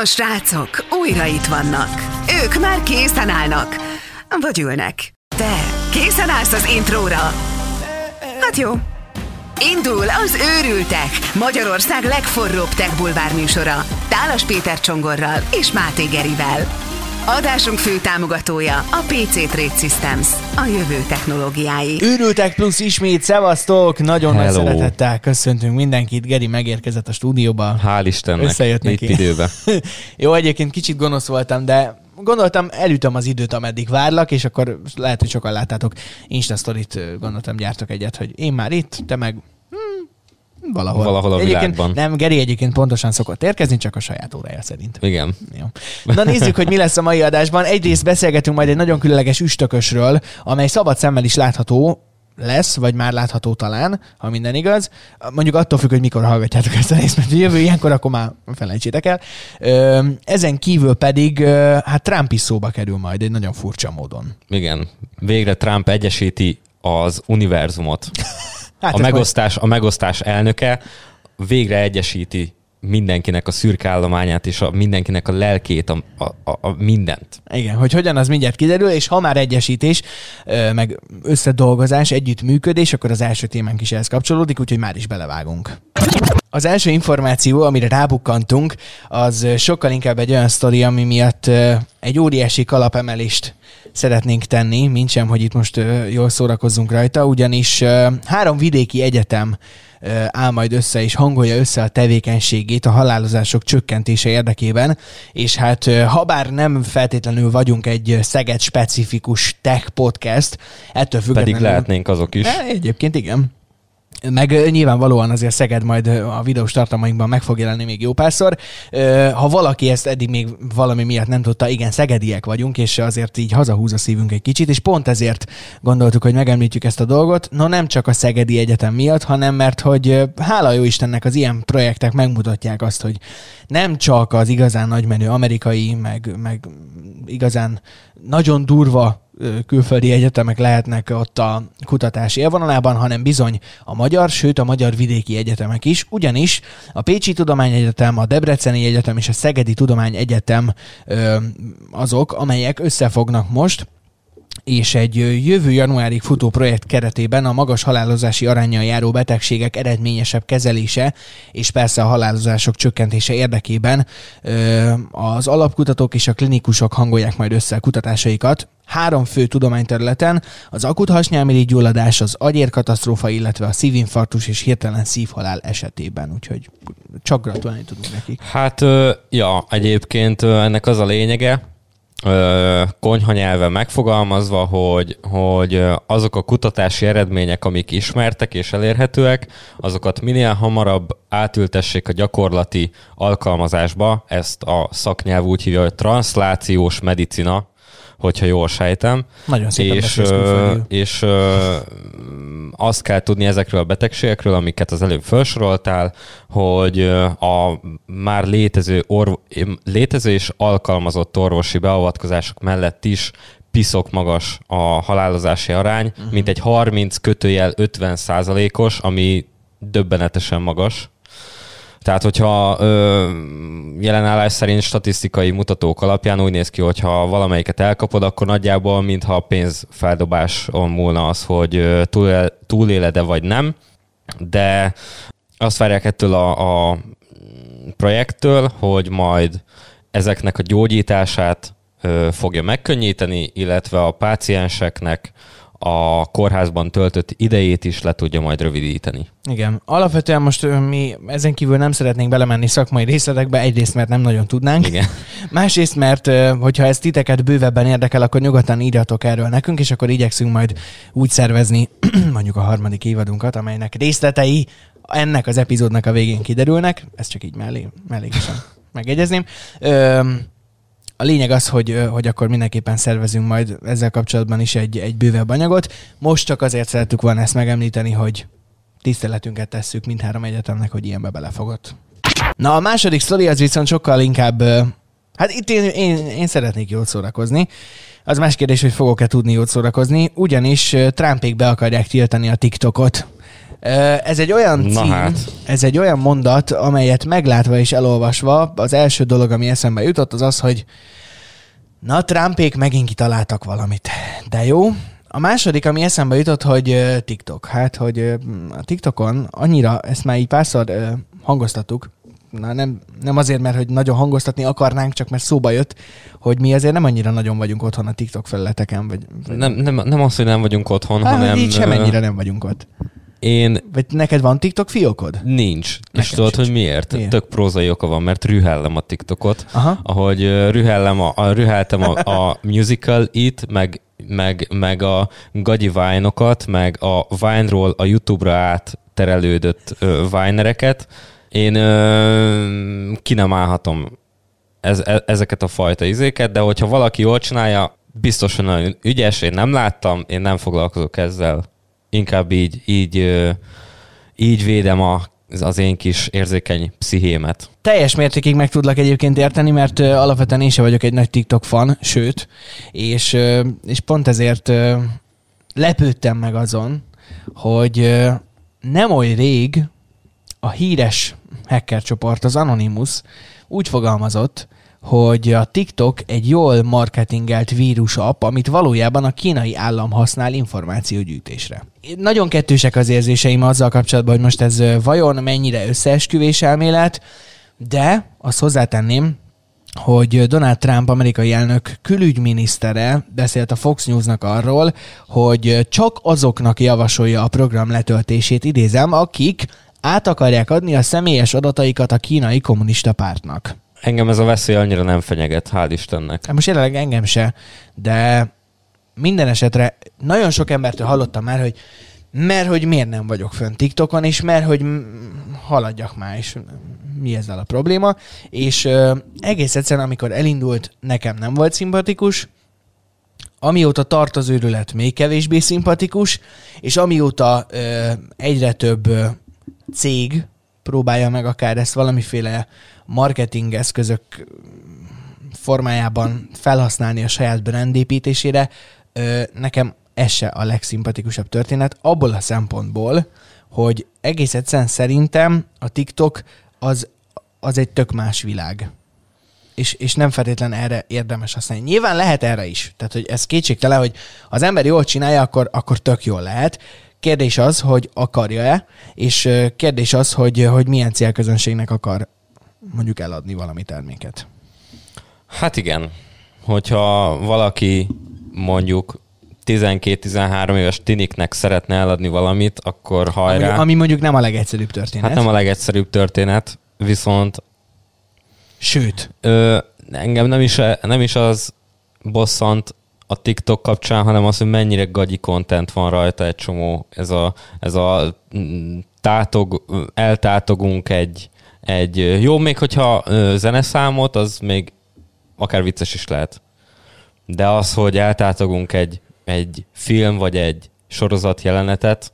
A srácok újra itt vannak. Ők már készen állnak. Vagy ülnek. Te készen állsz az intróra? Hát jó. Indul az Őrültek, Magyarország legforróbb tech bulvár műsora. Tálas Péter Csongorral és Máté Gerivel. Adásunk fő támogatója a PC Trade Systems, a jövő technológiái. Őrültek plusz ismét, szevasztok! Nagyon nagy Hello. szeretettel köszöntünk mindenkit. Geri megérkezett a stúdióba. Hál' Istennek, Összejött itt neki. időbe. Jó, egyébként kicsit gonosz voltam, de gondoltam, elütöm az időt, ameddig várlak, és akkor lehet, hogy sokan láttátok Insta sztorit, ö, gondoltam, gyártok egyet, hogy én már itt, te meg valahol. Valahol a egyébként, világban. Nem, Geri egyébként pontosan szokott érkezni, csak a saját órája szerint. Igen. Jó. Na nézzük, hogy mi lesz a mai adásban. Egyrészt beszélgetünk majd egy nagyon különleges üstökösről, amely szabad szemmel is látható, lesz, vagy már látható talán, ha minden igaz. Mondjuk attól függ, hogy mikor hallgatjátok ezt a részt, mert jövő ilyenkor, akkor már felejtsétek el. Ezen kívül pedig, hát Trump is szóba kerül majd egy nagyon furcsa módon. Igen. Végre Trump egyesíti az univerzumot. Hát a, megosztás, a megosztás elnöke végre egyesíti mindenkinek a szürkállományát és a mindenkinek a lelkét, a, a, a, mindent. Igen, hogy hogyan az mindjárt kiderül, és ha már egyesítés, meg összedolgozás, együttműködés, akkor az első témánk is ehhez kapcsolódik, úgyhogy már is belevágunk. Az első információ, amire rábukkantunk, az sokkal inkább egy olyan sztori, ami miatt egy óriási kalapemelést szeretnénk tenni, mint sem, hogy itt most jól szórakozzunk rajta, ugyanis három vidéki egyetem áll majd össze és hangolja össze a tevékenységét a halálozások csökkentése érdekében, és hát ö, ha bár nem feltétlenül vagyunk egy ö, Szeged specifikus tech podcast, ettől függetlenül... Pedig lehetnénk azok is. E, Egyébként igen. Meg nyilvánvalóan azért Szeged majd a videós tartalmainkban meg fog jelenni még jó párszor. Ha valaki ezt eddig még valami miatt nem tudta, igen, szegediek vagyunk, és azért így hazahúz a szívünk egy kicsit, és pont ezért gondoltuk, hogy megemlítjük ezt a dolgot. No nem csak a Szegedi Egyetem miatt, hanem mert hogy hála jó Istennek az ilyen projektek megmutatják azt, hogy nem csak az igazán nagymenő amerikai, meg, meg igazán nagyon durva külföldi egyetemek lehetnek ott a kutatási élvonalában, hanem bizony a magyar, sőt a magyar vidéki egyetemek is, ugyanis a Pécsi Tudományegyetem, a Debreceni Egyetem és a Szegedi Tudományegyetem azok, amelyek összefognak most, és egy jövő januárig futó projekt keretében a magas halálozási arányjal járó betegségek eredményesebb kezelése és persze a halálozások csökkentése érdekében az alapkutatók és a klinikusok hangolják majd össze a kutatásaikat három fő tudományterületen, az akut hasnyálmirigy gyulladás, az agyérkatasztrófa, illetve a szívinfarktus és hirtelen szívhalál esetében, úgyhogy csak gratulálni tudunk nekik. Hát, ja, egyébként ennek az a lényege, konyha nyelven megfogalmazva, hogy, hogy azok a kutatási eredmények, amik ismertek és elérhetőek, azokat minél hamarabb átültessék a gyakorlati alkalmazásba. Ezt a szaknyelv úgy hívja, hogy transzlációs medicina, hogyha jól sejtem. Nagyon szépen és, és azt kell tudni ezekről a betegségekről, amiket az előbb felsoroltál, hogy a már létező, orv, létező és alkalmazott orvosi beavatkozások mellett is piszok magas a halálozási arány, uh-huh. mint egy 30 kötőjel 50 százalékos, ami döbbenetesen magas. Tehát, hogyha ö, jelenállás szerint statisztikai mutatók alapján úgy néz ki, hogyha valamelyiket elkapod, akkor nagyjából mintha pénzfeldobáson múlna az, hogy túléled-e vagy nem, de azt várják ettől a, a projekttől, hogy majd ezeknek a gyógyítását ö, fogja megkönnyíteni, illetve a pácienseknek a kórházban töltött idejét is le tudja majd rövidíteni. Igen. Alapvetően most mi ezen kívül nem szeretnénk belemenni szakmai részletekbe, egyrészt mert nem nagyon tudnánk. Igen. Másrészt, mert hogyha ez titeket bővebben érdekel, akkor nyugodtan írjatok erről nekünk, és akkor igyekszünk majd úgy szervezni mondjuk a harmadik évadunkat, amelynek részletei ennek az epizódnak a végén kiderülnek. Ezt csak így mellé, mellékesen megjegyezném. Ö, a lényeg az, hogy, hogy akkor mindenképpen szervezünk majd ezzel kapcsolatban is egy, egy bővebb anyagot. Most csak azért szerettük volna ezt megemlíteni, hogy tiszteletünket tesszük mindhárom egyetemnek, hogy ilyenbe belefogott. Na a második sztori az viszont sokkal inkább, hát itt én, én, én szeretnék jót szórakozni. Az más kérdés, hogy fogok-e tudni jót szórakozni, ugyanis Trumpék be akarják tiltani a TikTokot. Ez egy olyan cím, hát. ez egy olyan mondat, amelyet meglátva és elolvasva, az első dolog, ami eszembe jutott, az az, hogy na, Trumpék megint kitaláltak valamit. De jó. A második, ami eszembe jutott, hogy TikTok. Hát, hogy a TikTokon annyira, ezt már így párszor hangoztattuk, na nem, nem azért, mert hogy nagyon hangoztatni akarnánk, csak mert szóba jött, hogy mi azért nem annyira nagyon vagyunk otthon a TikTok felületeken, vagy, vagy Nem, nem, nem az, hogy nem vagyunk otthon, hát, hanem... így ö, semennyire nem vagyunk ott. Én Vagy neked van TikTok fiókod? nincs. és Nekem tudod, sincs. hogy miért? Miért? Tök prózai oka van, mert rühellem a TikTokot. Aha. Ahogy rühellem a, a, rüheltem a, a musical it, meg, meg, meg a gagyi vine meg a Vine-ról a YouTube-ra átterelődött ö, Vinereket, én ö, ki nem állhatom ez, e, ezeket a fajta izéket, de hogyha valaki jól csinálja, biztos, hogy nagyon ügyes, én nem láttam, én nem foglalkozok ezzel. Inkább így, így, így védem a, az én kis érzékeny pszichémet. Teljes mértékig meg tudlak egyébként érteni, mert ö, alapvetően én sem vagyok egy nagy TikTok fan, sőt, és, ö, és pont ezért ö, lepődtem meg azon, hogy ö, nem oly rég a híres hacker csoport, az Anonymous úgy fogalmazott, hogy a TikTok egy jól marketingelt vírus app, amit valójában a kínai állam használ információgyűjtésre. Nagyon kettősek az érzéseim azzal kapcsolatban, hogy most ez vajon mennyire összeesküvés elmélet, de azt hozzátenném, hogy Donald Trump amerikai elnök külügyminisztere beszélt a Fox Newsnak arról, hogy csak azoknak javasolja a program letöltését, idézem, akik át akarják adni a személyes adataikat a kínai kommunista pártnak. Engem ez a veszély annyira nem fenyeget, hál' Istennek. Hát most jelenleg engem se, de minden esetre nagyon sok embertől hallottam már, hogy mert hogy miért nem vagyok fönn TikTokon, és mert hogy haladjak már, és mi ezzel a probléma. És ö, egész egyszerűen, amikor elindult, nekem nem volt szimpatikus, amióta tart az őrület, még kevésbé szimpatikus, és amióta ö, egyre több ö, cég próbálja meg akár ezt valamiféle marketing eszközök formájában felhasználni a saját brandépítésére, ö, nekem ez se a legszimpatikusabb történet, abból a szempontból, hogy egész egyszerűen szerintem a TikTok az, az egy tök más világ. És, és nem feltétlen erre érdemes használni. Nyilván lehet erre is. Tehát, hogy ez kétségtelen, hogy az ember jól csinálja, akkor, akkor tök jól lehet. Kérdés az, hogy akarja-e, és kérdés az, hogy, hogy milyen célközönségnek akar mondjuk eladni valami terméket. Hát igen, hogyha valaki mondjuk 12-13 éves tiniknek szeretne eladni valamit, akkor Ami, hajrá. ami mondjuk nem a legegyszerűbb történet. Hát nem a legegyszerűbb történet, viszont Sőt, ö, engem nem is, nem is az bosszant a TikTok kapcsán, hanem az, hogy mennyire gagyi content van rajta egy csomó. Ez a, ez a mm, tátog, eltátogunk egy, egy jó, még hogyha zeneszámot, az még akár vicces is lehet. De az, hogy eltátogunk egy, egy film vagy egy sorozat jelenetet,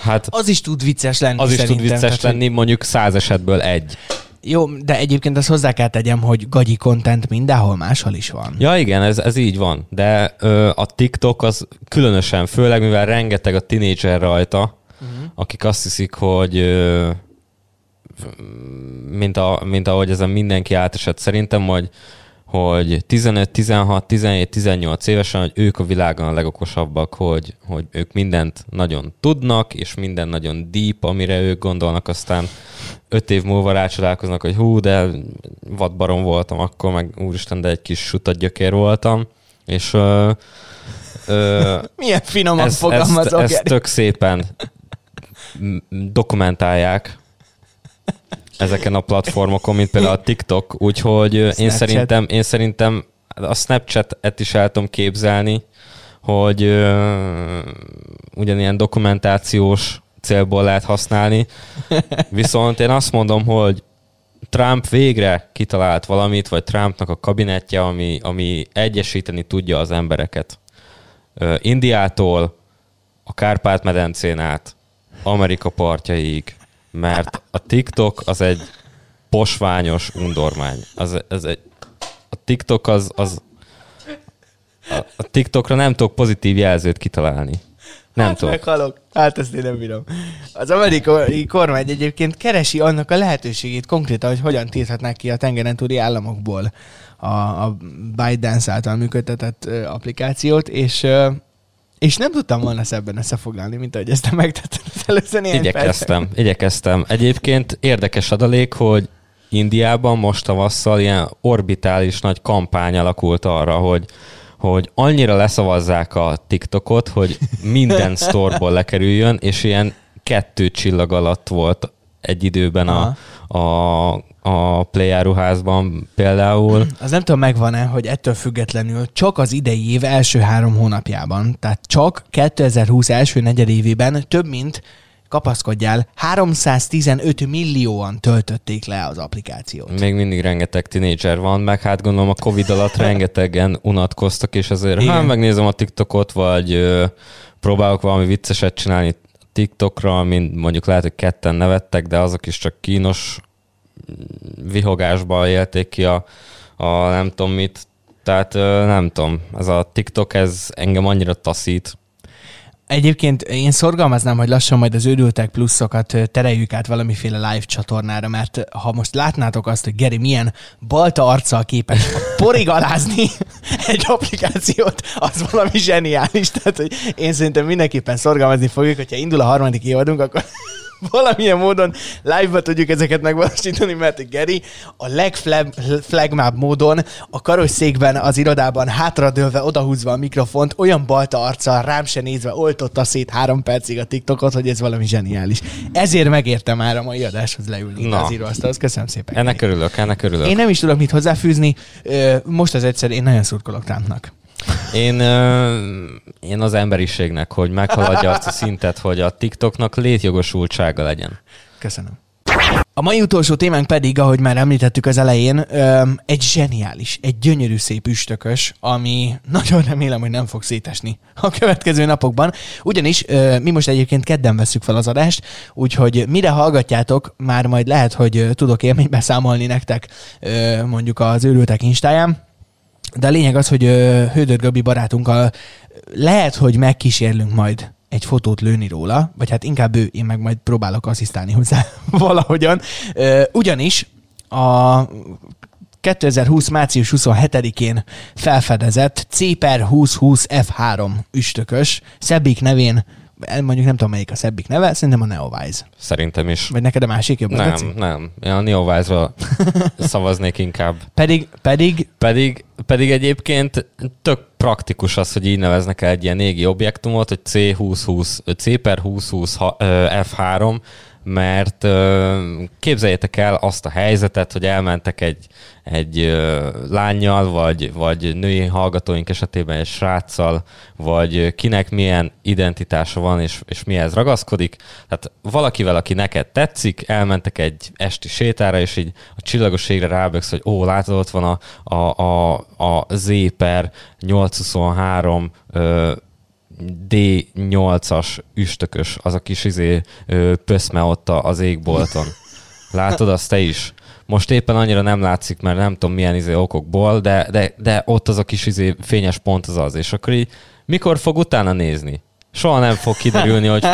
hát az is tud vicces lenni az is tud vicces Tehát, lenni, mondjuk száz esetből egy. Jó, de egyébként azt hozzá kell tegyem, hogy gagyi content mindenhol máshol is van. Ja igen, ez, ez így van, de ö, a TikTok az különösen, főleg mivel rengeteg a tinédzser rajta, uh-huh. akik azt hiszik, hogy ö, mint, a, mint ahogy ezen mindenki átesett szerintem, hogy, hogy 15, 16, 17, 18 évesen, hogy ők a világon a legokosabbak, hogy, hogy ők mindent nagyon tudnak, és minden nagyon deep, amire ők gondolnak, aztán öt év múlva rácsodálkoznak, hogy hú, de vadbarom voltam akkor, meg úristen, de egy kis sutatgyökér voltam, és ö, ö, Milyen finoman ezt, fogalmazok. ezt, ezt tök szépen dokumentálják ezeken a platformokon, mint például a TikTok, úgyhogy ö, én Snapchat. szerintem, én szerintem a Snapchat-et is el tudom képzelni, hogy ö, ugyanilyen dokumentációs célból lehet használni. Viszont én azt mondom, hogy Trump végre kitalált valamit, vagy Trumpnak a kabinetje, ami, ami egyesíteni tudja az embereket. Indiától a Kárpát-medencén át, Amerika partjaig, mert a TikTok az egy posványos undormány. Az, az egy, a TikTok az, az a, a TikTokra nem tudok pozitív jelzőt kitalálni. Nem hát tudom. meghalok. Hát ezt én nem bírom. Az amerikai kormány egyébként keresi annak a lehetőségét konkrétan, hogy hogyan tilthatnák ki a tengeren túli államokból a, a ByteDance által működtetett applikációt, és és nem tudtam volna szebben összefoglalni, mint ahogy ezt te megtetted az előző néhány Igyekeztem, igyekeztem. Egyébként érdekes adalék, hogy Indiában most tavasszal ilyen orbitális nagy kampány alakult arra, hogy hogy annyira leszavazzák a TikTokot, hogy minden sztorból lekerüljön, és ilyen kettő csillag alatt volt egy időben a, a, a Play áruházban például. Az nem tudom, megvan-e, hogy ettől függetlenül csak az idei év első három hónapjában, tehát csak 2020 első negyedévében több mint kapaszkodjál, 315 millióan töltötték le az applikációt. Még mindig rengeteg tinédzser van, meg hát gondolom a Covid alatt rengetegen unatkoztak, és azért Igen. hát megnézem a TikTokot, vagy ö, próbálok valami vicceset csinálni TikTokra, mint mondjuk lehet, hogy ketten nevettek, de azok is csak kínos mm, vihogásba élték ki a, a nem tudom mit. Tehát ö, nem tudom, ez a TikTok, ez engem annyira taszít. Egyébként én szorgalmaznám, hogy lassan majd az őrültek pluszokat tereljük át valamiféle live csatornára, mert ha most látnátok azt, hogy Geri milyen balta arccal képes porig alázni egy applikációt, az valami zseniális. Tehát, hogy én szerintem mindenképpen szorgalmazni fogjuk, hogyha indul a harmadik évadunk, akkor valamilyen módon live-ba tudjuk ezeket megvalósítani, mert Geri a legflagmább módon a karosszékben az irodában hátradőlve, odahúzva a mikrofont, olyan balta arccal, rám se nézve oltotta szét három percig a TikTokot, hogy ez valami zseniális. Ezért megértem már a mai adáshoz leülni Na. az íróasztalhoz. Köszönöm szépen. Ennek örülök, ennek örülök. Én nem is tudok mit hozzáfűzni. Most az egyszer én nagyon szurkolok Trumpnak. Én, én az emberiségnek, hogy meghaladja azt a szintet, hogy a TikToknak létjogosultsága legyen. Köszönöm. A mai utolsó témánk pedig, ahogy már említettük az elején, egy zseniális, egy gyönyörű szép üstökös, ami nagyon remélem, hogy nem fog szétesni a következő napokban. Ugyanis mi most egyébként kedden veszük fel az adást, úgyhogy mire hallgatjátok, már majd lehet, hogy tudok élménybe számolni nektek mondjuk az őrültek instáján. De a lényeg az, hogy Hődör Gabi barátunkkal lehet, hogy megkísérlünk majd egy fotót lőni róla, vagy hát inkább ő, én meg majd próbálok asszisztálni hozzá valahogyan. Ugyanis a 2020. március 27-én felfedezett CPR 2020 F3 üstökös, Szebbik nevén, mondjuk nem tudom melyik a Szebbik neve, szerintem a Neowise. Szerintem is. Vagy neked a másik jobban Nem, tetszik? nem. Én a Neowise-ra szavaznék inkább. Pedig, pedig Pedig, pedig egyébként tök praktikus az, hogy így neveznek el egy ilyen égi objektumot, hogy C2020, C per 2020 ha- ö, F3, mert képzeljétek el azt a helyzetet, hogy elmentek egy, egy lányjal, vagy, vagy női hallgatóink esetében egy sráccal, vagy kinek milyen identitása van, és, és mihez ragaszkodik. Tehát valakivel, aki neked tetszik, elmentek egy esti sétára, és így a csillagos égre ráböksz, hogy ó, látod, ott van a, a, a, a Z per 823 ö, D8-as üstökös, az a kis izé pöszme ott az égbolton. Látod azt te is? Most éppen annyira nem látszik, mert nem tudom milyen izé okokból, de, de, de ott az a kis izé fényes pont az az, és akkor így mikor fog utána nézni? Soha nem fog kiderülni, hogy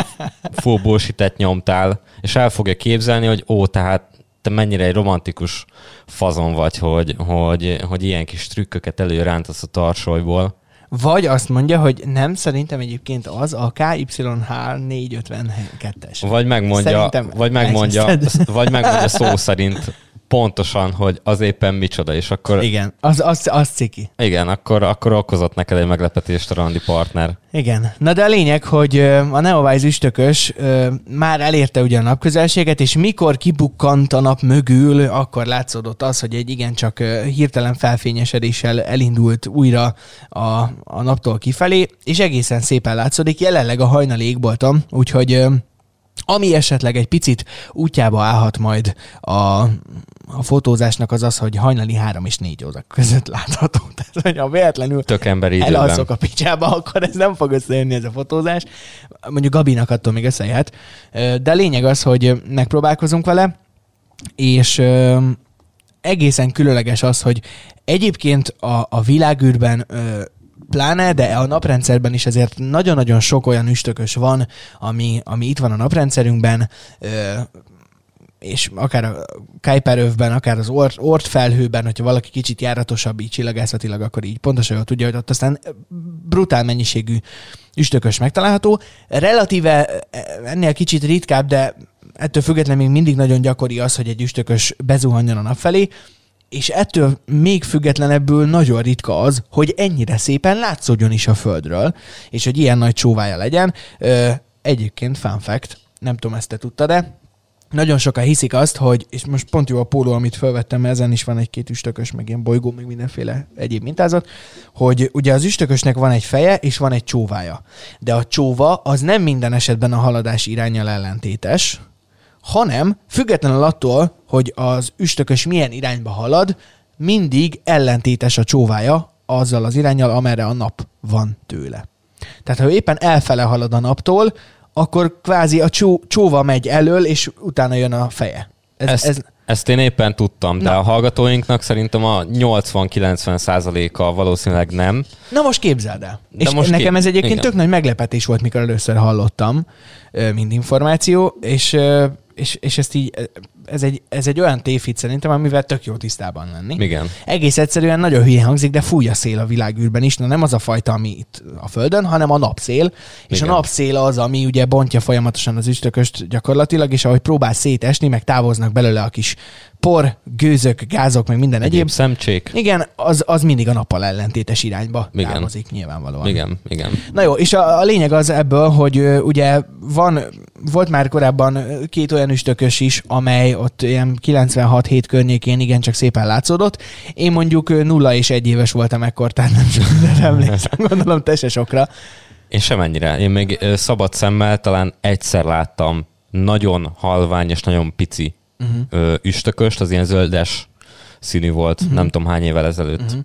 full bullshit nyomtál, és el fogja képzelni, hogy ó, tehát te mennyire egy romantikus fazon vagy, hogy, hogy, hogy ilyen kis trükköket előrántasz a tarsolyból. Vagy azt mondja, hogy nem, szerintem egyébként az a KYH452-es. Vagy megmondja, Szerintem vagy megmondja, vagy megmondja szó szerint pontosan, hogy az éppen micsoda, és akkor igen, az, az, az ciki. igen akkor, akkor okozott neked egy meglepetést a randi partner. Igen. Na de a lényeg, hogy a Neowise üstökös már elérte ugye a napközelséget, és mikor kibukkant a nap mögül, akkor látszódott az, hogy egy igencsak hirtelen felfényesedéssel elindult újra a, a naptól kifelé, és egészen szépen látszódik jelenleg a hajnali égbolton, úgyhogy ami esetleg egy picit útjába állhat majd a, a fotózásnak az az, hogy hajnali 3 és 4 óra között látható. Tehát, hogy ha véletlenül Tök emberi időben. elalszok a picsába, akkor ez nem fog összejönni ez a fotózás. Mondjuk Gabinak attól még összejöhet. De lényeg az, hogy megpróbálkozunk vele, és egészen különleges az, hogy egyébként a, a világűrben pláne, de a naprendszerben is ezért nagyon-nagyon sok olyan üstökös van, ami, ami itt van a naprendszerünkben, és akár a Kuiperövben, akár az Ort, Ort felhőben, hogyha valaki kicsit járatosabb így csillagászatilag, akkor így pontosan jól tudja, hogy ott aztán brutál mennyiségű üstökös megtalálható. Relatíve ennél kicsit ritkább, de ettől függetlenül még mindig nagyon gyakori az, hogy egy üstökös bezuhanjon a nap felé, és ettől még függetlenebbül nagyon ritka az, hogy ennyire szépen látszódjon is a Földről, és hogy ilyen nagy csóvája legyen. Ö, egyébként, fun fact, nem tudom, ezt te tudtad de nagyon sokan hiszik azt, hogy, és most pont jó a póló, amit felvettem, mert ezen is van egy-két üstökös, meg ilyen bolygó, meg mindenféle egyéb mintázat, hogy ugye az üstökösnek van egy feje, és van egy csóvája. De a csóva az nem minden esetben a haladás irányal ellentétes, hanem függetlenül attól, hogy az üstökös milyen irányba halad, mindig ellentétes a csóvája azzal az irányal, amerre a nap van tőle. Tehát ha éppen elfele halad a naptól, akkor kvázi a csó, csóva megy elől, és utána jön a feje. Ez, ezt, ez... ezt én éppen tudtam, de Na. a hallgatóinknak szerintem a 80-90 százaléka valószínűleg nem. Na most képzeld el. De és most nekem ez egyébként Igen. tök nagy meglepetés volt, mikor először hallottam, mind információ, és és, és ezt így, ez egy, ez egy olyan tévhit szerintem, amivel tök jó tisztában lenni. Igen. Egész egyszerűen nagyon hülye hangzik, de fúj a szél a világűrben is. Na nem az a fajta, ami itt a Földön, hanem a napszél. És Igen. a napszél az, ami ugye bontja folyamatosan az üstököst gyakorlatilag, és ahogy próbál szétesni, meg távoznak belőle a kis por, gőzök, gázok, meg minden egyéb. egyéb. Szemcsék. Igen, az, az mindig a nappal ellentétes irányba igen. távozik nyilvánvalóan. Igen, igen. Na jó, és a, a lényeg az ebből, hogy ugye van, volt már korábban két olyan üstökös is, amely ott ilyen 96-7 környékén igencsak szépen látszódott. Én mondjuk nulla és egy éves voltam ekkor, tehát nem sok emlékszem, gondolom te se sokra. Én sem ennyire. Én még szabad szemmel talán egyszer láttam nagyon halvány és nagyon pici uh-huh. üstököst, az ilyen zöldes színű volt, uh-huh. nem tudom hány évvel ezelőtt. Uh-huh.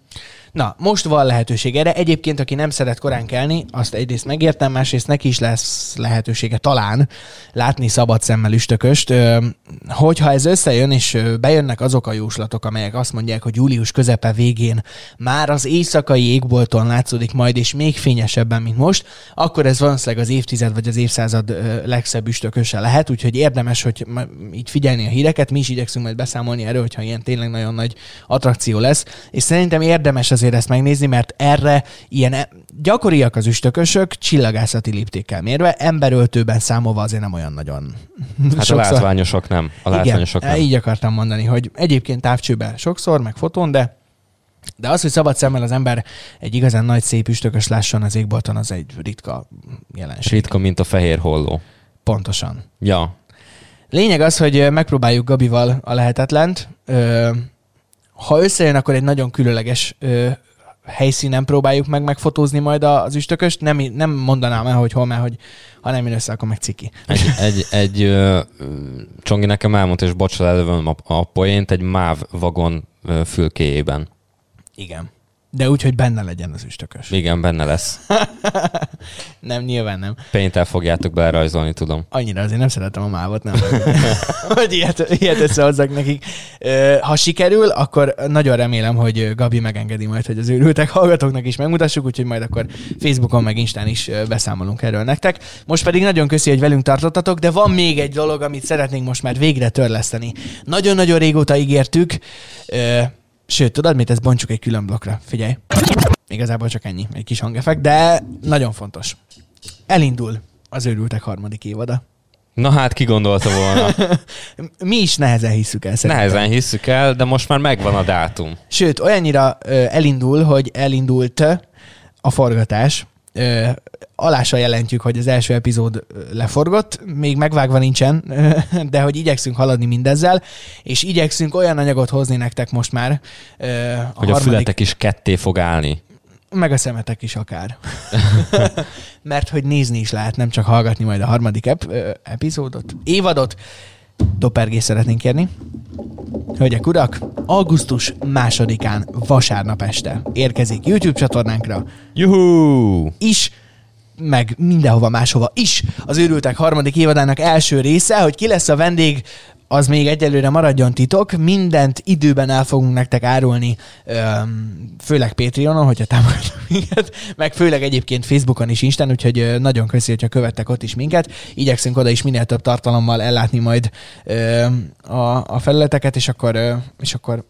Na, most van lehetőség erre. Egyébként, aki nem szeret korán kelni, azt egyrészt megértem, másrészt neki is lesz lehetősége talán látni szabad szemmel üstököst. Hogyha ez összejön, és bejönnek azok a jóslatok, amelyek azt mondják, hogy július közepe végén már az éjszakai égbolton látszódik majd, és még fényesebben, mint most, akkor ez valószínűleg az évtized vagy az évszázad legszebb üstököse lehet, úgyhogy érdemes, hogy így figyelni a híreket, mi is igyekszünk majd beszámolni erről, hogyha ilyen tényleg nagyon nagy attrakció lesz, és szerintem érdemes azért ezt megnézni, mert erre ilyen e- gyakoriak az üstökösök, csillagászati léptékkel mérve, emberöltőben számolva azért nem olyan nagyon. Hát sokszor. a látványosok nem. A látványosok Igen, nem. így akartam mondani, hogy egyébként távcsőben sokszor, meg fotón, de de az, hogy szabad szemmel az ember egy igazán nagy szép üstökös lásson az égbolton, az egy ritka jelenség. Ritka, mint a fehér holló. Pontosan. Ja. Lényeg az, hogy megpróbáljuk Gabival a lehetetlent. Ha összejön, akkor egy nagyon különleges helyszínen próbáljuk meg megfotózni majd az üstököst. Nem, nem mondanám el, hogy hol, mert hogy ha nem jön össze, akkor meg ciki. Egy, egy, egy ö, Csongi nekem elmondta, és bocsánat, elővön a, a poént, egy MÁV vagon fülkéjében. Igen. De úgy, hogy benne legyen az üstökös. Igen, benne lesz. nem, nyilván nem. Péntel fogjátok belerajzolni, tudom. Annyira azért nem szeretem a mávot, nem. hogy ilyet, ilyet összehozzak nekik. Ha sikerül, akkor nagyon remélem, hogy Gabi megengedi majd, hogy az őrültek hallgatóknak is megmutassuk, úgyhogy majd akkor Facebookon meg Instán is beszámolunk erről nektek. Most pedig nagyon köszi, hogy velünk tartottatok, de van még egy dolog, amit szeretnénk most már végre törleszteni. Nagyon-nagyon régóta ígértük, Sőt, tudod mit? Ezt bontsuk egy külön blokkra. Figyelj. Igazából csak ennyi, egy kis hangeffekt, de nagyon fontos. Elindul az őrültek harmadik évada. Na hát, ki gondolta volna? Mi is nehezen hisszük el szerintem. Nehezen hisszük el, de most már megvan a dátum. Sőt, olyannyira ö, elindul, hogy elindult a forgatás, ö, alással jelentjük, hogy az első epizód leforgott, még megvágva nincsen, de hogy igyekszünk haladni mindezzel, és igyekszünk olyan anyagot hozni nektek most már. A hogy harmadik... a fületek is ketté fog állni. Meg a szemetek is akár. Mert hogy nézni is lehet, nem csak hallgatni majd a harmadik ep- epizódot, évadot. Dopergés szeretnénk kérni. Hölgyek, urak, augusztus másodikán vasárnap este érkezik YouTube csatornánkra. Juhu! Is meg mindenhova máshova is az őrültek harmadik évadának első része, hogy ki lesz a vendég, az még egyelőre maradjon titok, mindent időben el fogunk nektek árulni, főleg Patreonon, hogyha támogatok minket, meg főleg egyébként Facebookon is Instán, úgyhogy nagyon köszi, hogyha követtek ott is minket. Igyekszünk oda is minél több tartalommal ellátni majd a, a felületeket, és akkor, és akkor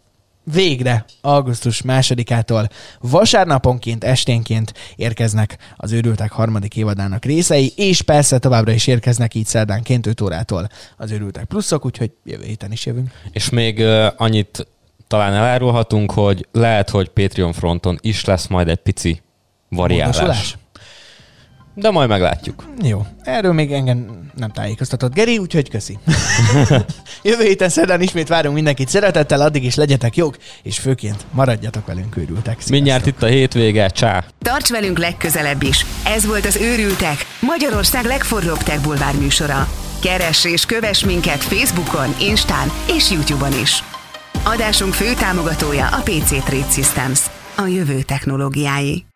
végre augusztus másodikától vasárnaponként, esténként érkeznek az őrültek harmadik évadának részei, és persze továbbra is érkeznek így szerdánként 5 órától az őrültek pluszok, úgyhogy jövő héten is jövünk. És még uh, annyit talán elárulhatunk, hogy lehet, hogy Patreon fronton is lesz majd egy pici variálás. Módosulás? De majd meglátjuk. Jó. Erről még engem nem tájékoztatott Geri, úgyhogy köszi. Jövő héten szerdán ismét várunk mindenkit szeretettel, addig is legyetek jók, és főként maradjatok velünk őrültek. Mindjárt itt a hétvége, csá! Tarts velünk legközelebb is. Ez volt az Őrültek, Magyarország legforróbb tech bulvár műsora. Keress és kövess minket Facebookon, Instán és YouTube-on is. Adásunk fő támogatója a PC Trade Systems, a jövő technológiái.